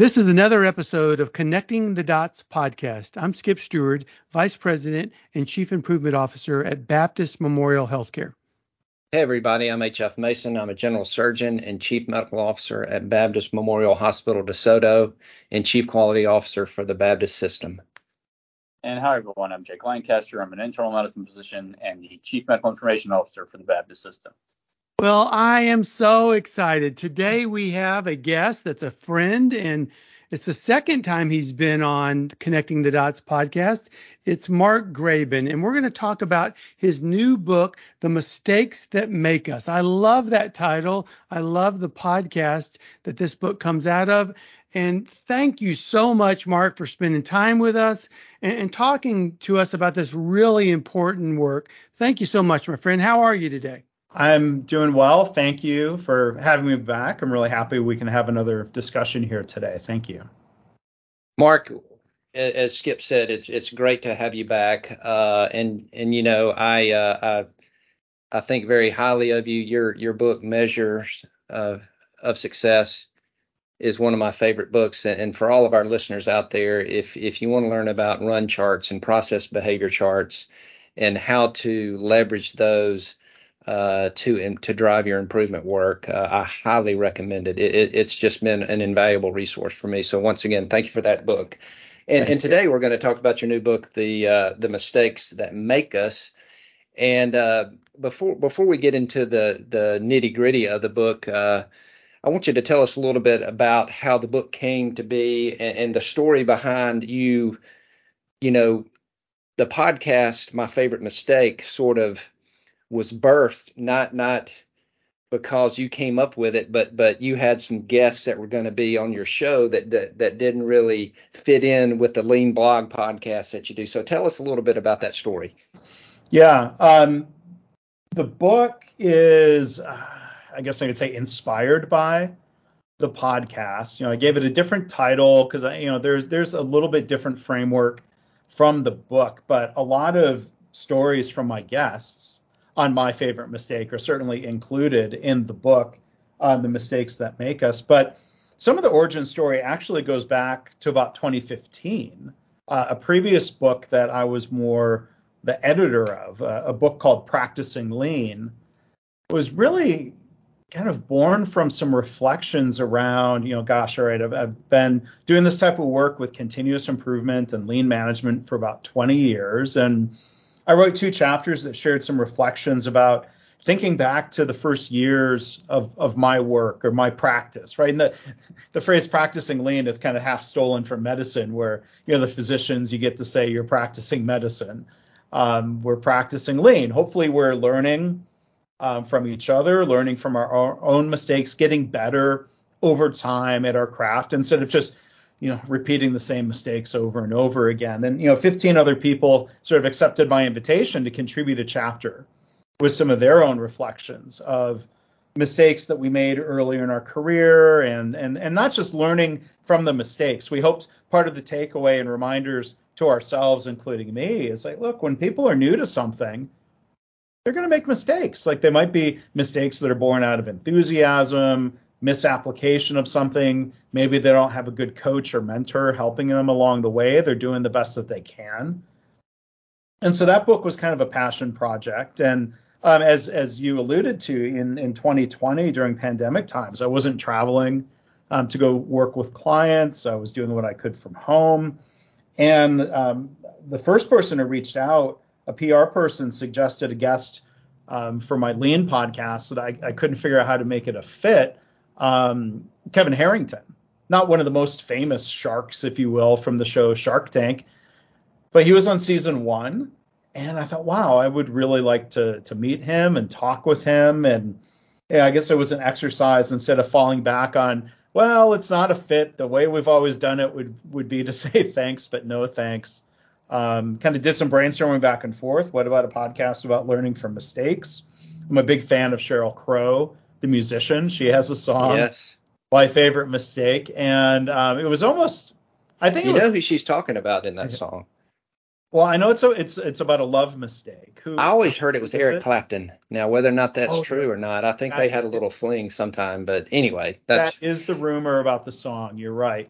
This is another episode of Connecting the Dots podcast. I'm Skip Stewart, Vice President and Chief Improvement Officer at Baptist Memorial Healthcare. Hey, everybody. I'm H.F. Mason. I'm a General Surgeon and Chief Medical Officer at Baptist Memorial Hospital DeSoto and Chief Quality Officer for the Baptist System. And hi, everyone. I'm Jake Lancaster. I'm an internal medicine physician and the Chief Medical Information Officer for the Baptist System. Well, I am so excited. Today we have a guest that's a friend, and it's the second time he's been on Connecting the Dots podcast. It's Mark Graban, and we're going to talk about his new book, The Mistakes That Make Us. I love that title. I love the podcast that this book comes out of. And thank you so much, Mark, for spending time with us and, and talking to us about this really important work. Thank you so much, my friend. How are you today? I'm doing well. Thank you for having me back. I'm really happy we can have another discussion here today. Thank you. Mark, as Skip said, it's it's great to have you back. Uh, and and you know, I, uh, I I think very highly of you. Your your book Measures uh, of Success is one of my favorite books. And for all of our listeners out there, if if you want to learn about run charts and process behavior charts and how to leverage those uh, to to drive your improvement work. Uh, I highly recommend it. It, it. It's just been an invaluable resource for me. So once again, thank you for that book. And, and today we're going to talk about your new book, the uh, the mistakes that make us. And uh, before before we get into the the nitty gritty of the book, uh, I want you to tell us a little bit about how the book came to be and, and the story behind you. You know, the podcast, my favorite mistake, sort of was birthed not not because you came up with it, but but you had some guests that were going to be on your show that, that that didn't really fit in with the Lean Blog podcast that you do. So tell us a little bit about that story. Yeah, um, the book is, uh, I guess I could say, inspired by the podcast. You know, I gave it a different title because I, you know there's there's a little bit different framework from the book, but a lot of stories from my guests on my favorite mistake are certainly included in the book on the mistakes that make us. But some of the origin story actually goes back to about 2015, uh, a previous book that I was more the editor of, uh, a book called Practicing Lean, was really kind of born from some reflections around, you know, gosh, all right, I've, I've, been doing this type of work with continuous improvement and lean management for about 20 years. And I wrote two chapters that shared some reflections about thinking back to the first years of, of my work or my practice, right? And the, the phrase practicing lean is kind of half stolen from medicine, where, you know, the physicians, you get to say you're practicing medicine. Um, we're practicing lean. Hopefully, we're learning um, from each other, learning from our own mistakes, getting better over time at our craft instead of just you know, repeating the same mistakes over and over again. And, you know, 15 other people sort of accepted my invitation to contribute a chapter with some of their own reflections of mistakes that we made earlier in our career and and and not just learning from the mistakes. We hoped part of the takeaway and reminders to ourselves, including me, is like, look, when people are new to something, they're going to make mistakes. Like they might be mistakes that are born out of enthusiasm, misapplication of something. Maybe they don't have a good coach or mentor helping them along the way. They're doing the best that they can. And so that book was kind of a passion project. And um, as as you alluded to in in 2020 during pandemic times, I wasn't traveling um, to go work with clients. I was doing what I could from home. And um, the first person who reached out, a PR person, suggested a guest um, for my Lean podcast that I, I couldn't figure out how to make it a fit um, Kevin Harrington, not one of the most famous sharks, if you will, from the show Shark Tank, but he was on season one, and I thought, wow, I would really like to to meet him and talk with him, and yeah, I guess it was an exercise instead of falling back on, well, it's not a fit. The way we've always done it would would be to say thanks, but no thanks. Um, kind of did some brainstorming back and forth. What about a podcast about learning from mistakes? I'm a big fan of Sheryl Crow the musician. She has a song. Yes. My favorite mistake, and um, it was almost. I think you it was, know who she's talking about in that song. Well, I know it's a, it's it's about a love mistake. Who I always heard it was Eric it? Clapton. Now, whether or not that's oh, true or not, I think they had a little fling sometime. But anyway, that's that is the rumor about the song. You're right.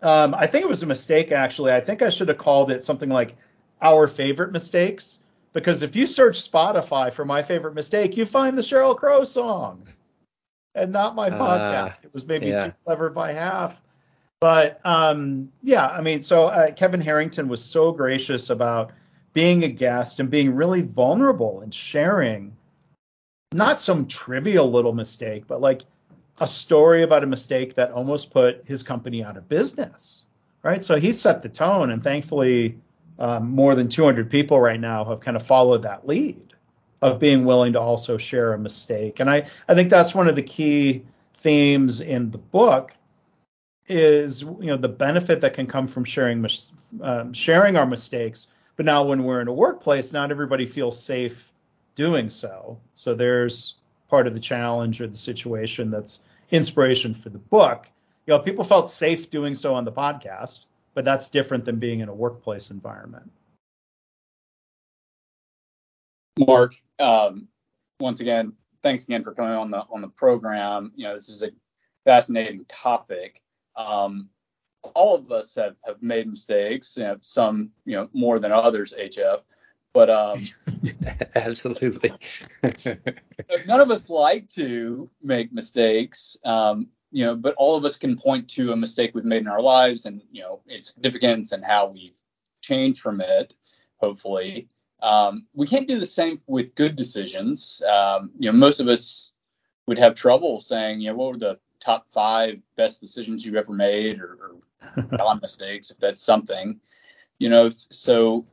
Um, I think it was a mistake actually. I think I should have called it something like our favorite mistakes because if you search Spotify for my favorite mistake, you find the Sheryl Crow song and not my uh, podcast. It was maybe yeah. too clever by half. But um, yeah, I mean, so uh, Kevin Harrington was so gracious about being a guest and being really vulnerable and sharing not some trivial little mistake, but like a story about a mistake that almost put his company out of business. Right. So he set the tone, and thankfully, um, more than 200 people right now have kind of followed that lead of being willing to also share a mistake. And I, I think that's one of the key themes in the book is you know the benefit that can come from sharing um, sharing our mistakes. But now when we're in a workplace, not everybody feels safe doing so. So there's part of the challenge or the situation that's inspiration for the book. You know, people felt safe doing so on the podcast, but that's different than being in a workplace environment. Mark, um, once again, thanks again for coming on the on the program. You know, this is a fascinating topic. Um, all of us have, have made mistakes, you know, some you know more than others. HF, but um, absolutely, none of us like to make mistakes. Um, you know, but all of us can point to a mistake we've made in our lives and you know its significance and how we've changed from it. Hopefully, um, we can't do the same with good decisions. Um, you know, most of us would have trouble saying, you know, what were the top five best decisions you've ever made or, or mistakes, if that's something. You know, so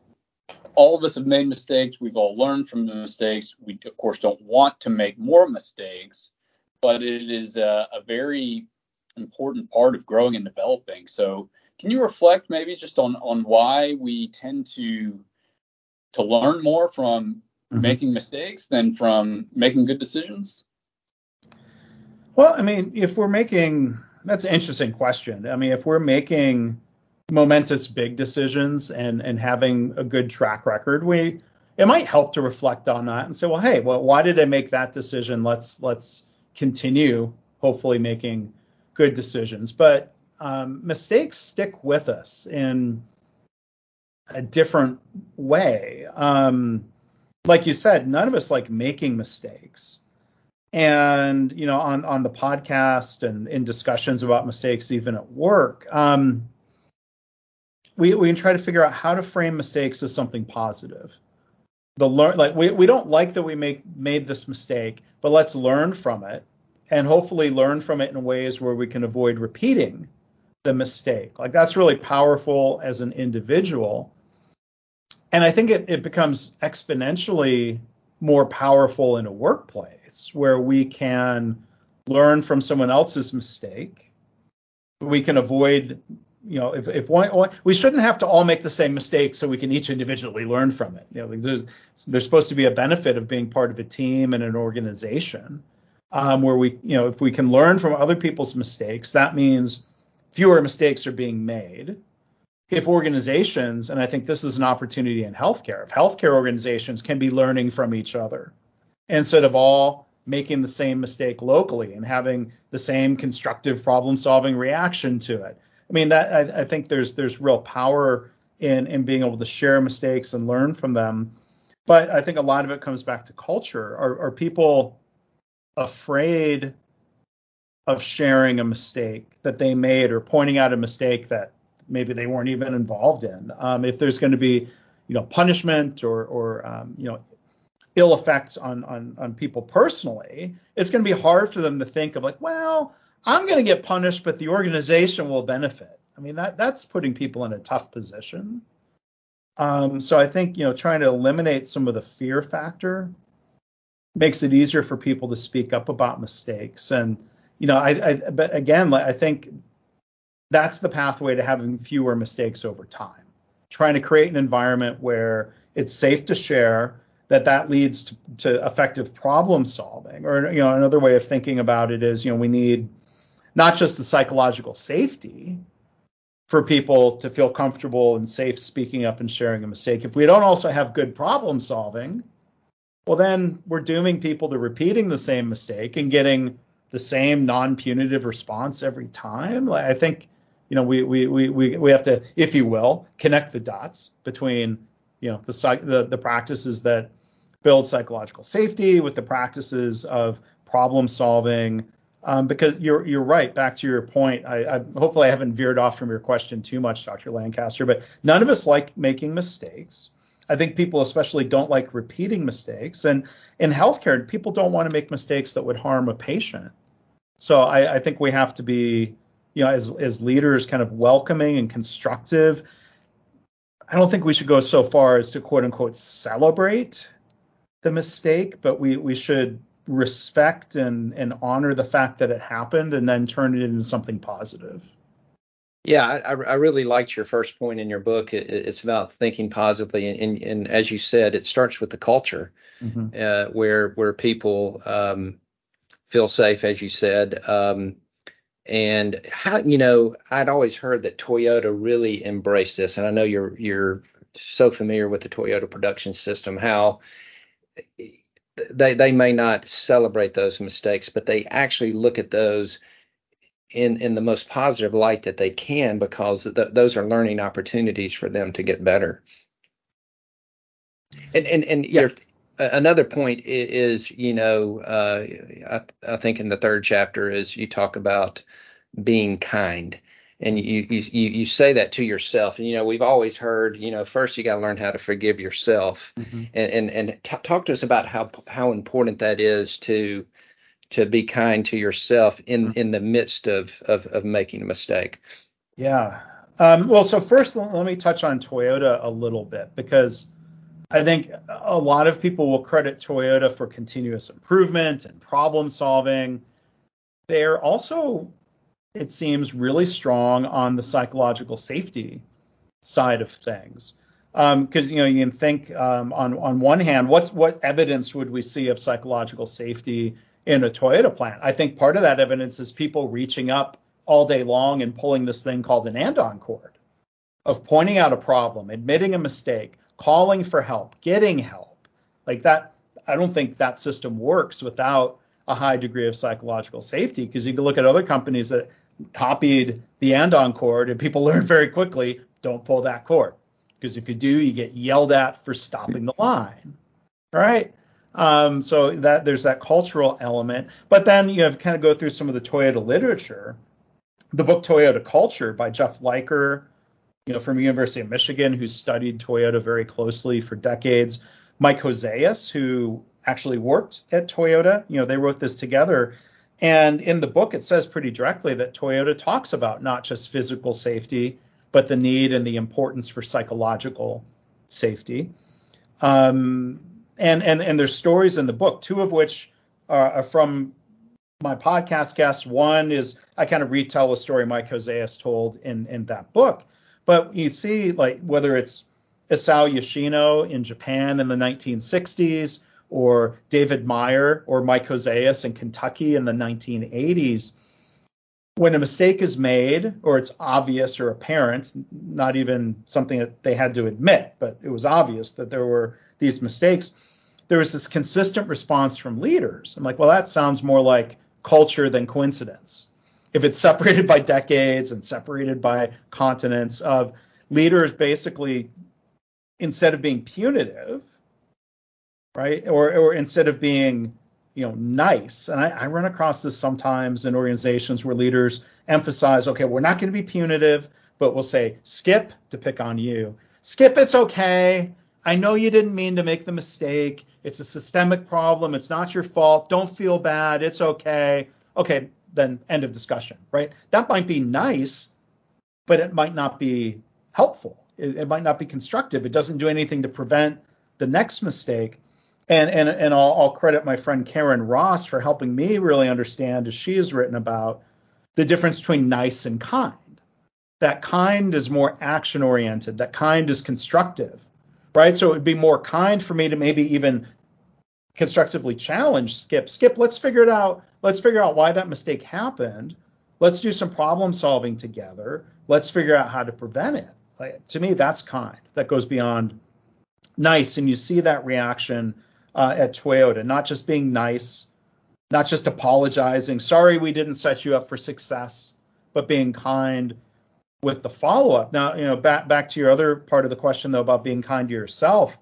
all of us have made mistakes. We've all learned from the mistakes. We, of course, don't want to make more mistakes, but it is a, a very important part of growing and developing. So, can you reflect maybe just on on why we tend to to learn more from mm-hmm. making mistakes than from making good decisions? Well, I mean, if we're making that's an interesting question. I mean, if we're making momentous big decisions and and having a good track record, we it might help to reflect on that and say, well, hey, well, why did I make that decision? Let's let's continue hopefully making good decisions. But um, mistakes stick with us in a different way. Um, like you said, none of us like making mistakes. And you know, on on the podcast and in discussions about mistakes, even at work, um, we we can try to figure out how to frame mistakes as something positive. The learn like we, we don't like that we make made this mistake, but let's learn from it and hopefully learn from it in ways where we can avoid repeating the mistake. Like that's really powerful as an individual and I think it, it becomes exponentially more powerful in a workplace where we can learn from someone else's mistake. We can avoid, you know, if, if one, we shouldn't have to all make the same mistake so we can each individually learn from it. You know, there's there's supposed to be a benefit of being part of a team and an organization um, where we, you know, if we can learn from other people's mistakes, that means fewer mistakes are being made if organizations, and I think this is an opportunity in healthcare, if healthcare organizations can be learning from each other instead of all making the same mistake locally and having the same constructive problem solving reaction to it. I mean, that I, I think there's there's real power in in being able to share mistakes and learn from them. But I think a lot of it comes back to culture. Are, are people afraid of sharing a mistake that they made or pointing out a mistake that maybe they weren't even involved in. Um, if there's going to be, you know, punishment or or um, you know, ill effects on on on people personally, it's going to be hard for them to think of like, well, I'm going to get punished, but the organization will benefit. I mean, that that's putting people in a tough position. Um, so I think you know, trying to eliminate some of the fear factor makes it easier for people to speak up about mistakes and you know I, I but again i think that's the pathway to having fewer mistakes over time. Trying to create an environment where it's safe to share, that that leads to, to effective problem solving. Or you know, another way of thinking about it is, you know, we need not just the psychological safety for people to feel comfortable and safe speaking up and sharing a mistake. If we don't also have good problem solving, well, then we're dooming people to repeating the same mistake and getting the same non-punitive response every time. I think you know, we we we we we have to, if you will, connect the dots between you know the the, the practices that build psychological safety with the practices of problem solving. Um, because you're you're right. Back to your point, I, I hopefully I haven't veered off from your question too much, Dr. Lancaster. But none of us like making mistakes. I think people especially don't like repeating mistakes. And in healthcare, people don't want to make mistakes that would harm a patient. So I, I think we have to be, you know, as as leaders, kind of welcoming and constructive. I don't think we should go so far as to quote unquote celebrate the mistake, but we we should respect and and honor the fact that it happened and then turn it into something positive. Yeah, I, I really liked your first point in your book. It, it's about thinking positively, and, and, and, as you said, it starts with the culture, mm-hmm. uh, where where people um, feel safe, as you said. Um, and how you know, I'd always heard that Toyota really embraced this, and I know you're you're so familiar with the Toyota production system. How they they may not celebrate those mistakes, but they actually look at those in in the most positive light that they can because th- those are learning opportunities for them to get better. And and and yes. another point is, you know, uh, I, I think in the third chapter is you talk about being kind and you you you say that to yourself and you know we've always heard you know first you got to learn how to forgive yourself mm-hmm. and and, and t- talk to us about how how important that is to to be kind to yourself in mm-hmm. in the midst of of, of making a mistake. Yeah. Um, well, so first let me touch on Toyota a little bit because I think a lot of people will credit Toyota for continuous improvement and problem solving. They're also, it seems, really strong on the psychological safety side of things. Because um, you know you can think um, on on one hand, what's what evidence would we see of psychological safety in a Toyota plant. I think part of that evidence is people reaching up all day long and pulling this thing called an andon cord of pointing out a problem, admitting a mistake, calling for help, getting help. Like that, I don't think that system works without a high degree of psychological safety because you can look at other companies that copied the andon cord and people learn very quickly don't pull that cord because if you do you get yelled at for stopping the line right um, so that there's that cultural element. But then you have kind of go through some of the Toyota literature. The book Toyota Culture by Jeff Liker, you know, from University of Michigan, who studied Toyota very closely for decades. Mike Hoseus, who actually worked at Toyota, you know, they wrote this together. And in the book, it says pretty directly that Toyota talks about not just physical safety, but the need and the importance for psychological safety. Um, and and and there's stories in the book, two of which uh, are from my podcast guest. One is I kind of retell the story Mike Hoseus told in in that book. But you see, like whether it's Isao Yoshino in Japan in the 1960s, or David Meyer or Mike Hoseus in Kentucky in the 1980s, when a mistake is made or it's obvious or apparent, not even something that they had to admit, but it was obvious that there were these mistakes, there was this consistent response from leaders. I'm like, well, that sounds more like culture than coincidence. If it's separated by decades and separated by continents, of leaders basically, instead of being punitive, right, or, or instead of being you know nice and I, I, run across this sometimes in organizations where leaders emphasize okay we're not going to be punitive but we'll say skip to pick on you skip it's okay I know you didn't mean to make the mistake. It's a systemic problem. It's not your fault. Don't feel bad. It's okay. Okay, then end of discussion, right? That might be nice, but it might not be helpful. It, it might not be constructive. It doesn't do anything to prevent the next mistake. And and and I'll, I'll credit my friend Karyn Ross for helping me really understand, as she has written about, the difference between nice and kind. That kind is more action oriented. That kind is constructive right? So it would be more kind for me to maybe even constructively challenge Skip. Skip, let's figure it out. Let's figure out why that mistake happened. Let's do some problem solving together. Let's figure out how to prevent it. Like, to me, that's kind. That goes beyond nice. And you see that reaction uh, at Toyota, not just being nice, not just apologizing, sorry we didn't set you up for success, but being kind, with the follow up. Now, you know, back back to your other part of the question though about being kind to yourself.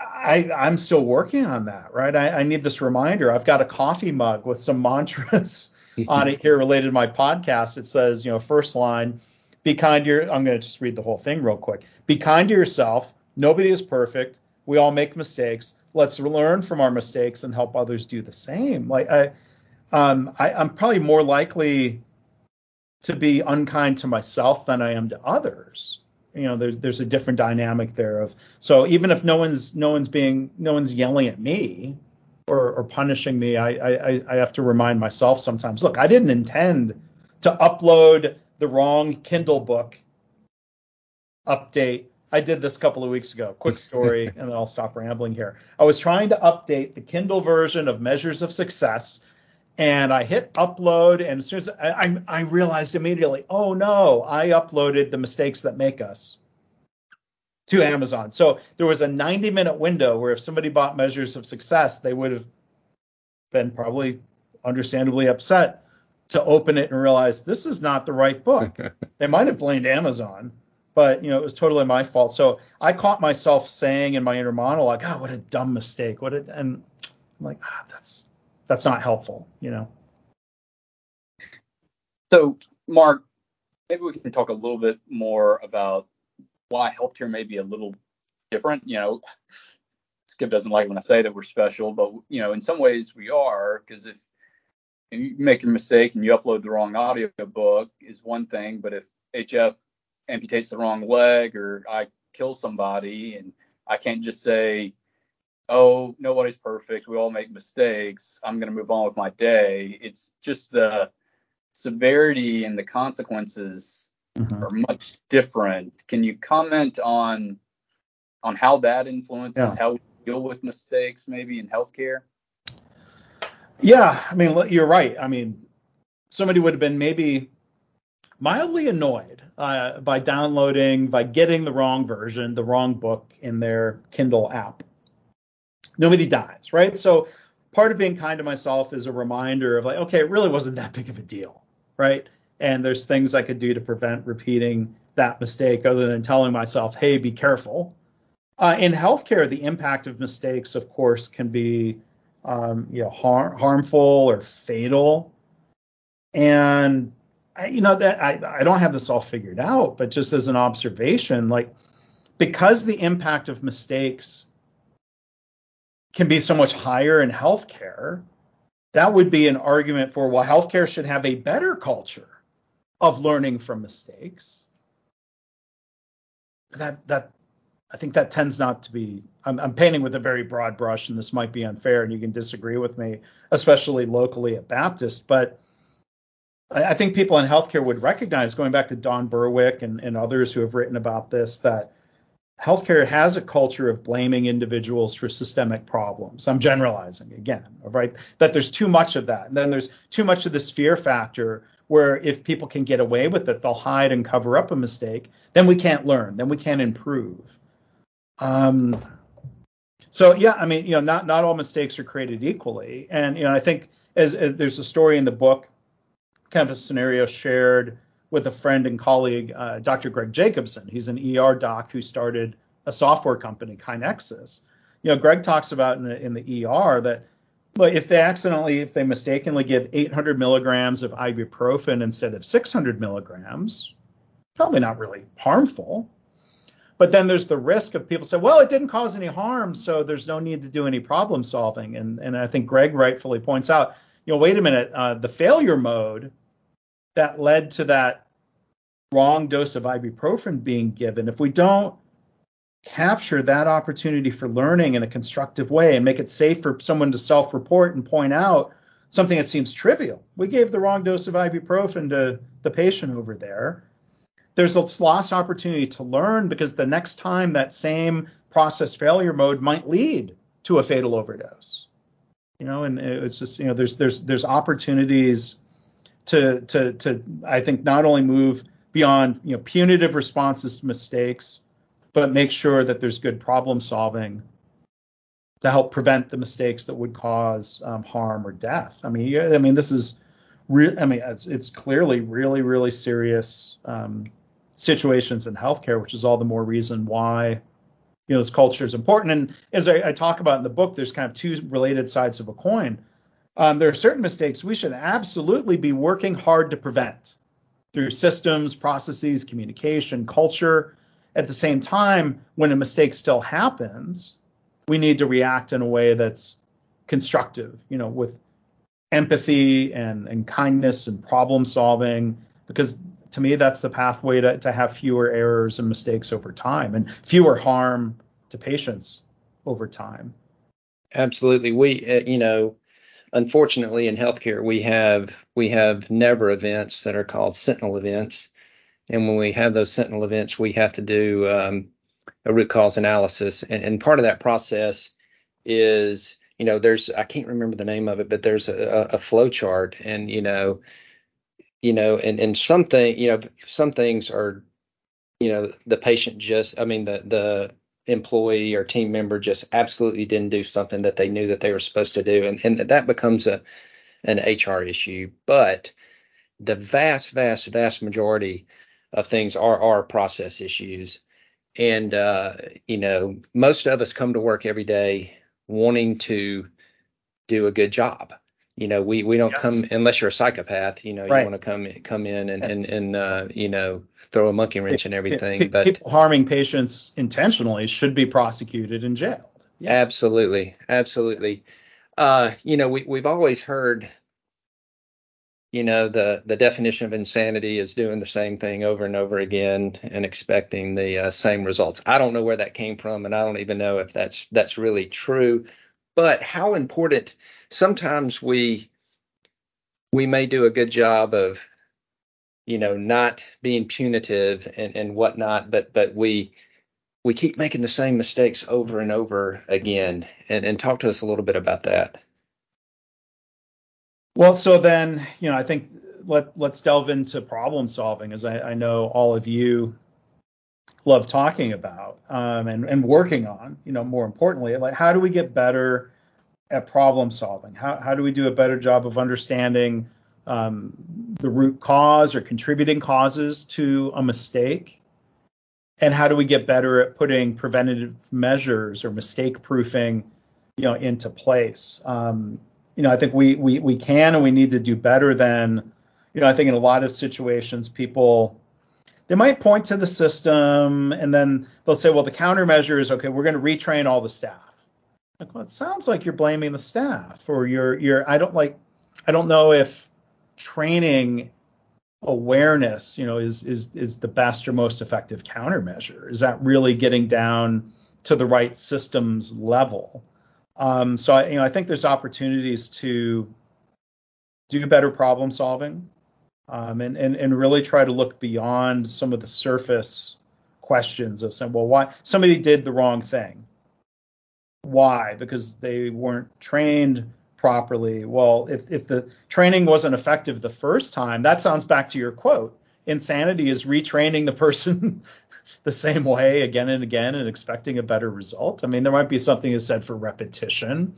I, I'm still working on that, right? I, I need this reminder. I've got a coffee mug with some mantras on it here related to my podcast. It says, you know, first line, be kind to your, I'm going to just read the whole thing real quick. Be kind to yourself. Nobody is perfect. We all make mistakes. Let's learn from our mistakes and help others do the same. Like I, um, I, I'm probably more likely to be unkind to myself than I am to others. You know, there's there's a different dynamic there of so even if no one's no one's being no one's yelling at me or, or punishing me, I, I I have to remind myself sometimes. Look, I didn't intend to upload the wrong Kindle book update. I did this a couple of weeks ago. Quick story, and then I'll stop rambling here. I was trying to update the Kindle version of Measures of Success and I hit upload, and as soon as I, I, realized immediately, oh no, I uploaded the mistakes that make us to Amazon. So there was a 90 minute window where if somebody bought measures of success, they would have been probably understandably upset to open it and realize this is not the right book. they might have blamed Amazon, but you know it was totally my fault. So I caught myself saying in my inner monologue, "God, what a dumb mistake!" What a, and I'm like, ah, that's that's not helpful, you know. So, Mark, maybe we can talk a little bit more about why healthcare may be a little different. You know, Skip doesn't like when I say that we're special, but you know, in some ways we are because if you make a mistake and you upload the wrong audio book is one thing, but if HF amputates the wrong leg or I kill somebody and I can't just say oh, nobody's perfect. We all make mistakes. I'm going to move on with my day. It's just the severity and the consequences mm-hmm. are much different. Can you comment on on how that influences yeah. how we deal with mistakes maybe in healthcare? Yeah, I mean, you're right. I mean, somebody would have been maybe mildly annoyed uh, by downloading, by getting the wrong version, the wrong book in their Kindle app nobody dies, right? So part of being kind to myself is a reminder of like, okay, it really wasn't that big of a deal, right? And there's things I could do to prevent repeating that mistake other than telling myself, hey, be careful. Uh, in healthcare, the impact of mistakes, of course, can be um, you know har- harmful or fatal. And I, you know that I, I don't have this all figured out, but just as an observation, like because the impact of mistakes can be so much higher in healthcare, that would be an argument for well, healthcare should have a better culture of learning from mistakes. That that I think that tends not to be. I'm, I'm, painting with a very broad brush, and this might be unfair, and you can disagree with me, especially locally at Baptist. But I, I think people in healthcare would recognize, going back to Don Berwick and, and others who have written about this, that healthcare has a culture of blaming individuals for systemic problems. I'm generalizing again, right? That there's too much of that. And then there's too much of this fear factor where if people can get away with it, they'll hide and cover up a mistake. Then we can't learn. Then we can't improve. Um, so yeah, I mean, you know, not not all mistakes are created equally. And you know, I think as, as there's a story in the book, kind of a scenario shared with a friend and colleague, uh, Dr. Greg Jacobson. He's an ER doc who started a software company, KaiNexus. You know, Greg talks about in the, in the ER that look, if they accidentally, if they mistakenly give 800 milligrams of ibuprofen instead of 600 milligrams, probably not really harmful. But then there's the risk of people say, well, it didn't cause any harm, so there's no need to do any problem solving. And and I think Greg rightfully points out, you know, wait a minute, uh, the failure mode that led to that wrong dose of ibuprofen being given, if we don't capture that opportunity for learning in a constructive way and make it safe for someone to self report and point out something that seems trivial, we gave the wrong dose of ibuprofen to the patient over there. There's a lost opportunity to learn because the next time that same process failure mode might lead to a fatal overdose. You know, and it's just you know there's there's there's opportunities to to to I think not only move beyond you know punitive responses to mistakes, but make sure that there's good problem solving to help prevent the mistakes that would cause um, harm or death. I mean, I mean this is re- I mean, it's, it's clearly really, really serious um, situations in healthcare, which is all the more reason why you know this culture is important. And as I, I talk about in the book, there's kind of two related sides of a coin. Um, there are certain mistakes we should absolutely be working hard to prevent through systems, processes, communication, culture. At the same time, when a mistake still happens, we need to react in a way that's constructive, you know, with empathy and, and kindness and problem solving, because to me, that's the pathway to, to have fewer errors and mistakes over time and fewer harm to patients over time. Absolutely. We, uh, you know, unfortunately in healthcare, we have we have never events that are called sentinel events, and when we have those sentinel events, we have to do um, a root cause analysis, and, and part of that process is you know there's I can't remember the name of it, but there's a, a flow chart, and you know you know, and and something, you know, some things are, you know, the patient just, I mean, the the employee or team member just absolutely didn't do something that they knew that they were supposed to do, and and that becomes a an HR issue. But the vast, vast, vast majority of things are are process issues, and uh, you know, most of us come to work every day wanting to do a good job you know we we don't yes. come unless you're a psychopath you know right. you want to come come in and and, and uh, you know throw a monkey wrench and everything but people harming patients intentionally should be prosecuted and jailed yeah. absolutely absolutely uh, you know we we've always heard you know the the definition of insanity is doing the same thing over and over again and expecting the uh, same results i don't know where that came from and i don't even know if that's that's really true but how important sometimes we we may do a good job of you know not being punitive and, and whatnot but but we we keep making the same mistakes over and over again. And, and talk to us a little bit about that. Well so then you know i think let let's delve into problem solving as i, I know all of you love talking about um, and, and working on you know more importantly like how do we get better at problem solving? How, how do we do a better job of understanding um, the root cause or contributing causes to a mistake? And how do we get better at putting preventative measures or mistake proofing, you know, into place? Um, you know, I think we, we we can and we need to do better than, you know, I think in a lot of situations people they might point to the system and then they'll say, well, the countermeasure is okay, we're going to retrain all the staff like, well, it sounds like you're blaming the staff or you're you're I don't like I don't know if training awareness, you know, is is is the best or most effective countermeasure. Is that really getting down to the right systems level? Um, so I, you know, I think there's opportunities to do better problem solving, um, and and and really try to look beyond some of the surface questions of saying, well, why somebody did the wrong thing why? Because they weren't trained properly. Well, if, if the training wasn't effective the first time, that sounds back to your quote. Insanity is retraining the person the same way again and again and expecting a better result. I mean, there might be something to said for repetition.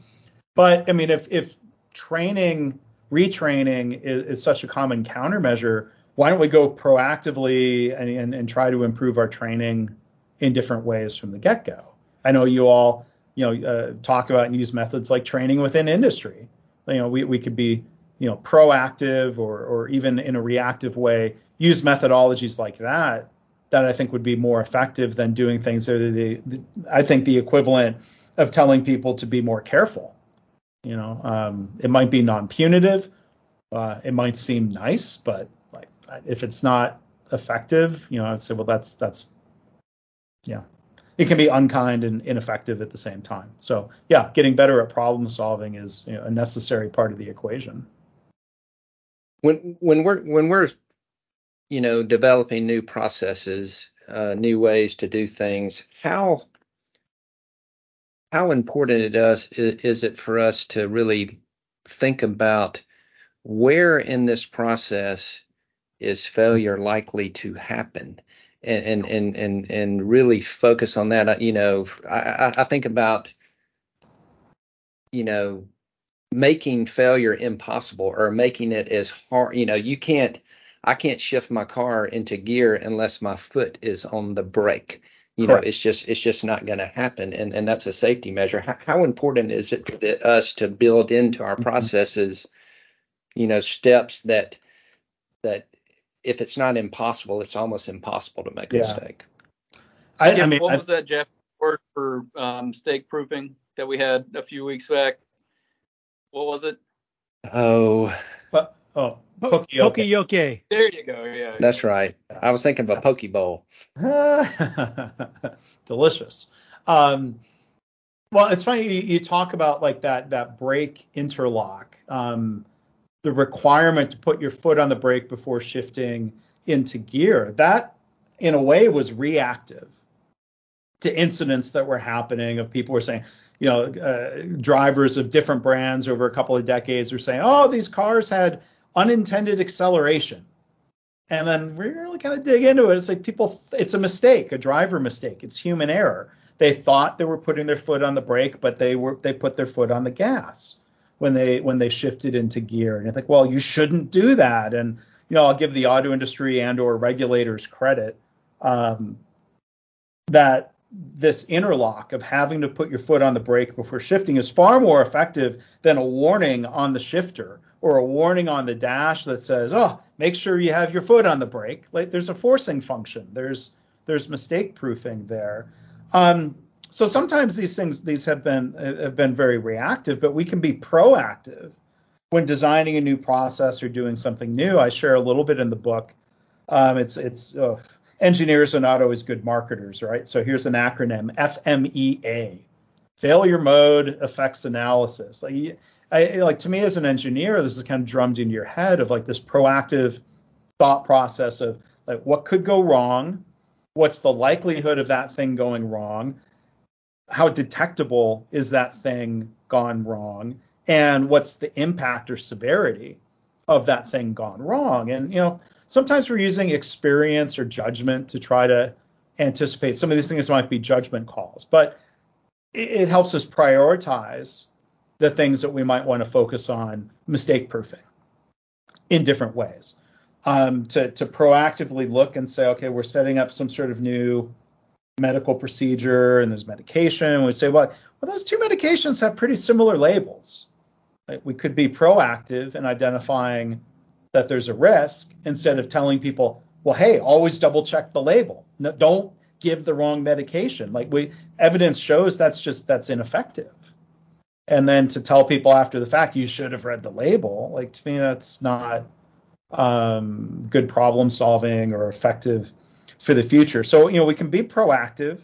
But I mean, if if training, retraining is, is such a common countermeasure, why don't we go proactively and, and, and try to improve our training in different ways from the get-go? I know you all you know uh, talk about and use methods like training within industry. You know, we, we could be you know proactive or or even in a reactive way use methodologies like that that I think would be more effective than doing things that are the, the I think the equivalent of telling people to be more careful. You know, um, it might be non-punitive, uh, it might seem nice, but like if it's not effective, you know, I'd say, well, that's that's yeah, it can be unkind and ineffective at the same time. So yeah, getting better at problem solving is you know, a necessary part of the equation. When when we're when we're you know developing new processes, uh, new ways to do things, how how important it is, is it for us to really think about where in this process is failure likely to happen? and and and and really focus on that. You know, I, I think about you know making failure impossible or making it as hard. You know, you can't. I can't shift my car into gear unless my foot is on the brake. You Correct. know, it's just it's just not going to happen, and and that's a safety measure. How, how important is it for us to build into our mm-hmm. processes, you know, steps that that if it's not impossible, it's almost impossible to make a yeah. mistake. I, I mean, what I, was that, Jeff? Word for um, mistake proofing that we had a few weeks back. What was it? Oh. But, oh, Poka-yoke. There you go. Yeah. That's right. I was thinking of a poke bowl. Delicious. Um, well, it's funny you, you, talk about like that that brake interlock. Um, the requirement to put your foot on the brake before shifting into gear. That, in a way, was reactive to incidents that were happening of people were saying, you know, uh, drivers of different brands over a couple of decades were saying, oh, these cars had unintended acceleration. And then we really kind of dig into it. It's like people, it's a mistake, a driver mistake. It's human error. They thought they were putting their foot on the brake, but they were they put their foot on the gas when they when they shifted into gear. And you think, well, you shouldn't do that. And you know, I'll give the auto industry and or regulators credit um, that this interlock of having to put your foot on the brake before shifting is far more effective than a warning on the shifter or a warning on the dash that says, "Oh, make sure you have your foot on the brake." Like there's a forcing function. There's there's mistake proofing there. Um, so sometimes these things these have been have been very reactive, but we can be proactive when designing a new process or doing something new. I share a little bit in the book. Um, it's it's oh, engineers are not always good marketers, right? So here's an acronym FMEA, failure mode effects analysis. Like, I, like to me as an engineer, this is kind of drummed into your head of like this proactive thought process of like what could go wrong, what's the likelihood of that thing going wrong, how detectable is that thing gone wrong? And what's the impact or severity of that thing gone wrong? And you know sometimes we're using experience or judgment to try to anticipate. Some of these things might be judgment calls but it, it helps us prioritize the things that we might want to focus on mistake proofing in different ways um, to, to proactively look and say okay we're setting up some sort of new medical procedure and there's medication. We say, well, well, those two medications have pretty similar labels. Right? We could be proactive in identifying that there's a risk instead of telling people, well, hey, always double check the label. No, don't give the wrong medication. Like we evidence shows that's just that's ineffective. And then to tell people after the fact you should have read the label, like to me that's not um, good problem solving or effective for the future. So, you know, we can be proactive.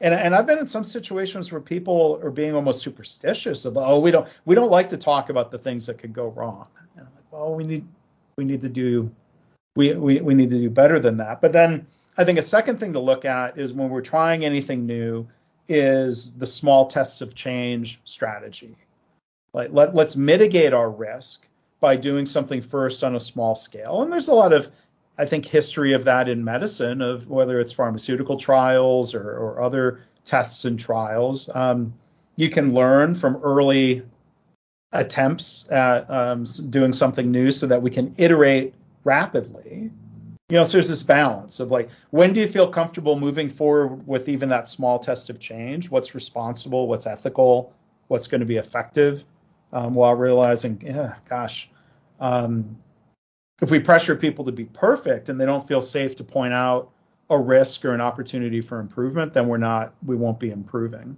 And, and I've been in some situations where people are being almost superstitious of, oh, we don't we don't like to talk about the things that could go wrong. And I'm like, well, we need we need to do we, we we need to do better than that. But then I think a second thing to look at is when we're trying anything new is the small tests of change strategy. Like let, let's mitigate our risk by doing something first on a small scale. And there's a lot of I think history of that in medicine, of whether it's pharmaceutical trials or, or other tests and trials. Um, you can learn from early attempts at um, doing something new so that we can iterate rapidly. You know, so there's this balance of like, when do you feel comfortable moving forward with even that small test of change? What's responsible? What's ethical? What's going to be effective? Um, while realizing, yeah, gosh, um, if we pressure people to be perfect and they don't feel safe to point out a risk or an opportunity for improvement, then we're not we won't be improving.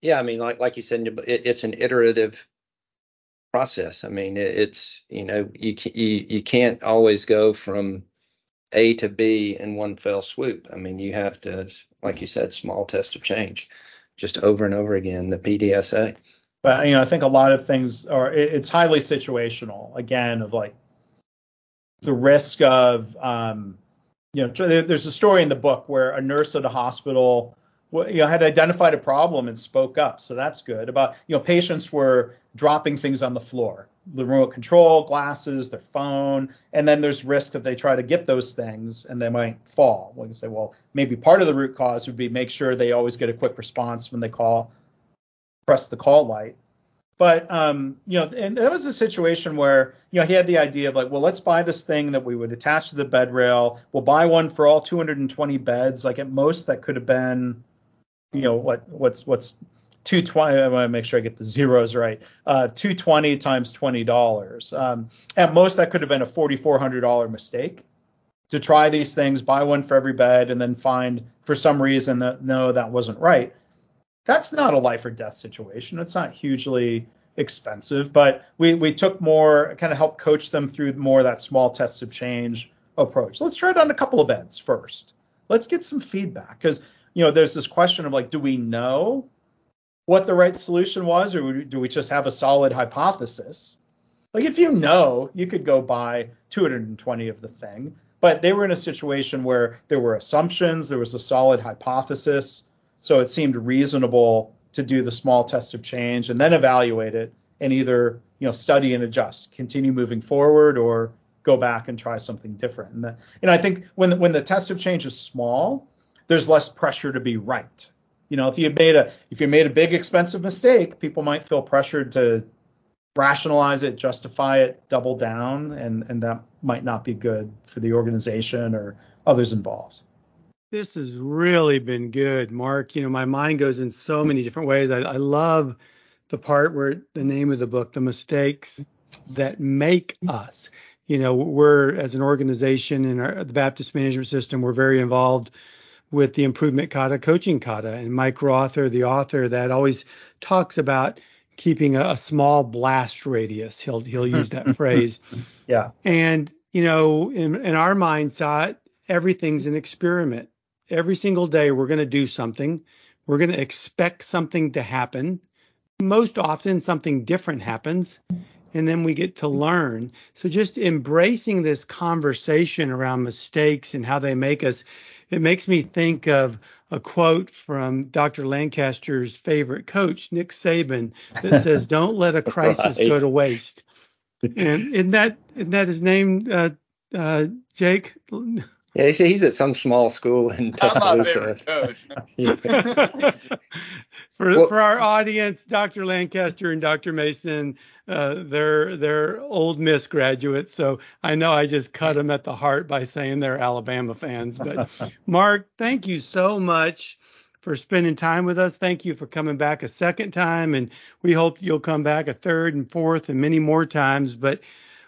Yeah, I mean, like like you said, it, it's an iterative process. I mean, it, it's you know you you you can't always go from A to B in one fell swoop. I mean, you have to, like you said, small test of change, just over and over again. The PDSA. But you know, I think a lot of things are it's highly situational. Again, of like the risk of um, you know, there's a story in the book where a nurse at a hospital you know had identified a problem and spoke up so that's good about you know patients were dropping things on the floor the remote control glasses their phone and then there's risk if they try to get those things and they might fall we can say well maybe part of the root cause would be make sure they always get a quick response when they call press the call light. But um, you know, and that was a situation where you know he had the idea of like, well, let's buy this thing that we would attach to the bed rail. We'll buy one for all 220 beds. Like at most, that could have been, you know, what what's what's 220. I want to make sure I get the zeros right. Uh, 220 times twenty dollars. Um, at most, that could have been a $4,400 mistake to try these things, buy one for every bed, and then find for some reason that no, that wasn't right that's not a life or death situation. It's not hugely expensive, but we we took more kind of help coach them through more that small tests of change approach. Let's try it on a couple of beds first. Let's get some feedback because you know there's this question of like, do we know what the right solution was, or do we just have a solid hypothesis? Like if you know, you could go buy 220 of the thing, but they were in a situation where there were assumptions, there was a solid hypothesis so it seemed reasonable to do the small test of change and then evaluate it and either you know study and adjust, continue moving forward, or go back and try something different. And, that, and I think when when the test of change is small, there's less pressure to be right. You know, if you made a if you made a big expensive mistake, people might feel pressured to rationalize it, justify it, double down, and and that might not be good for the organization or others involved. This has really been good, Mark. You know, my mind goes in so many different ways. I, I love the part where the name of the book, The Mistakes That Make Us. You know, we're as an organization in our, the Baptist Management System, we're very involved with the Improvement Kata, Coaching Kata. And Mike Rother, the author, that always talks about keeping a, a small blast radius. He'll he'll use that phrase. Yeah. And you know, in, in our mindset, everything's an experiment every single day we're going to do something. We're going to expect something to happen. Most often, something different happens, and then we get to learn. So, just embracing this conversation around mistakes and how they make us, it makes me think of a quote from Dr. Lancaster's favorite coach, Nick Saban, that says, "Don't let a crisis right. go to waste." And isn't that that his name, uh, uh, Jake? Yeah, he's, he's at some small school in Tuscaloosa. for well, for our audience, Dr. Lancaster and Dr. Mason, uh, they're they're Ole Miss graduates, so I know I just cut them at the heart by saying they're Alabama fans. But Mark, thank you so much for spending time with us. Thank you for coming back a second time, and we hope you'll come back a third and fourth and many more times. But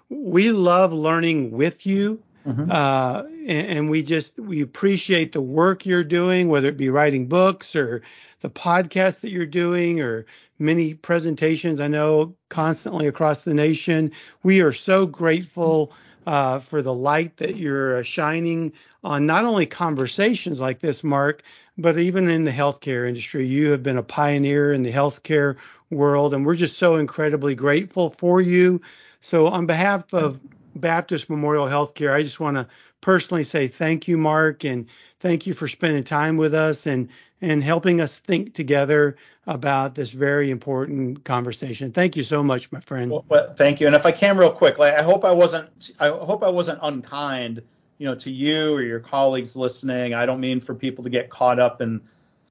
we love learning with you Mm-hmm. Uh, and, and, we just we appreciate the work you're doing, whether it be writing books or the podcast that you're doing or many presentations. I know constantly across the nation. We are so grateful uh, for the light that you're uh, shining on not only conversations like this, Mark, but even in the healthcare industry. You have been a pioneer in the healthcare world, and we're just so incredibly grateful for you. So, on behalf of Baptist Memorial Healthcare. I just want to personally say thank you, Mark, and thank you for spending time with us and and helping us think together about this very important conversation. Thank you so much, my friend. Well, well, thank you. And if I can, real quick, like, I hope I wasn't I hope I wasn't unkind, you know, to you or your colleagues listening. I don't mean for people to get caught up in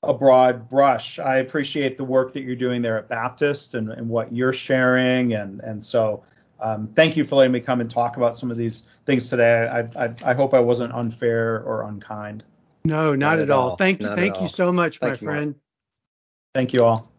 a broad brush. I appreciate the work that you're doing there at Baptist and, and what you're sharing, and and so um, thank you for letting me come and talk about some of these things today. I, I, I hope I wasn't unfair or unkind. No, not, not at, all. all. Thank you. Thank you all. so much, thank my friend. Thank you all.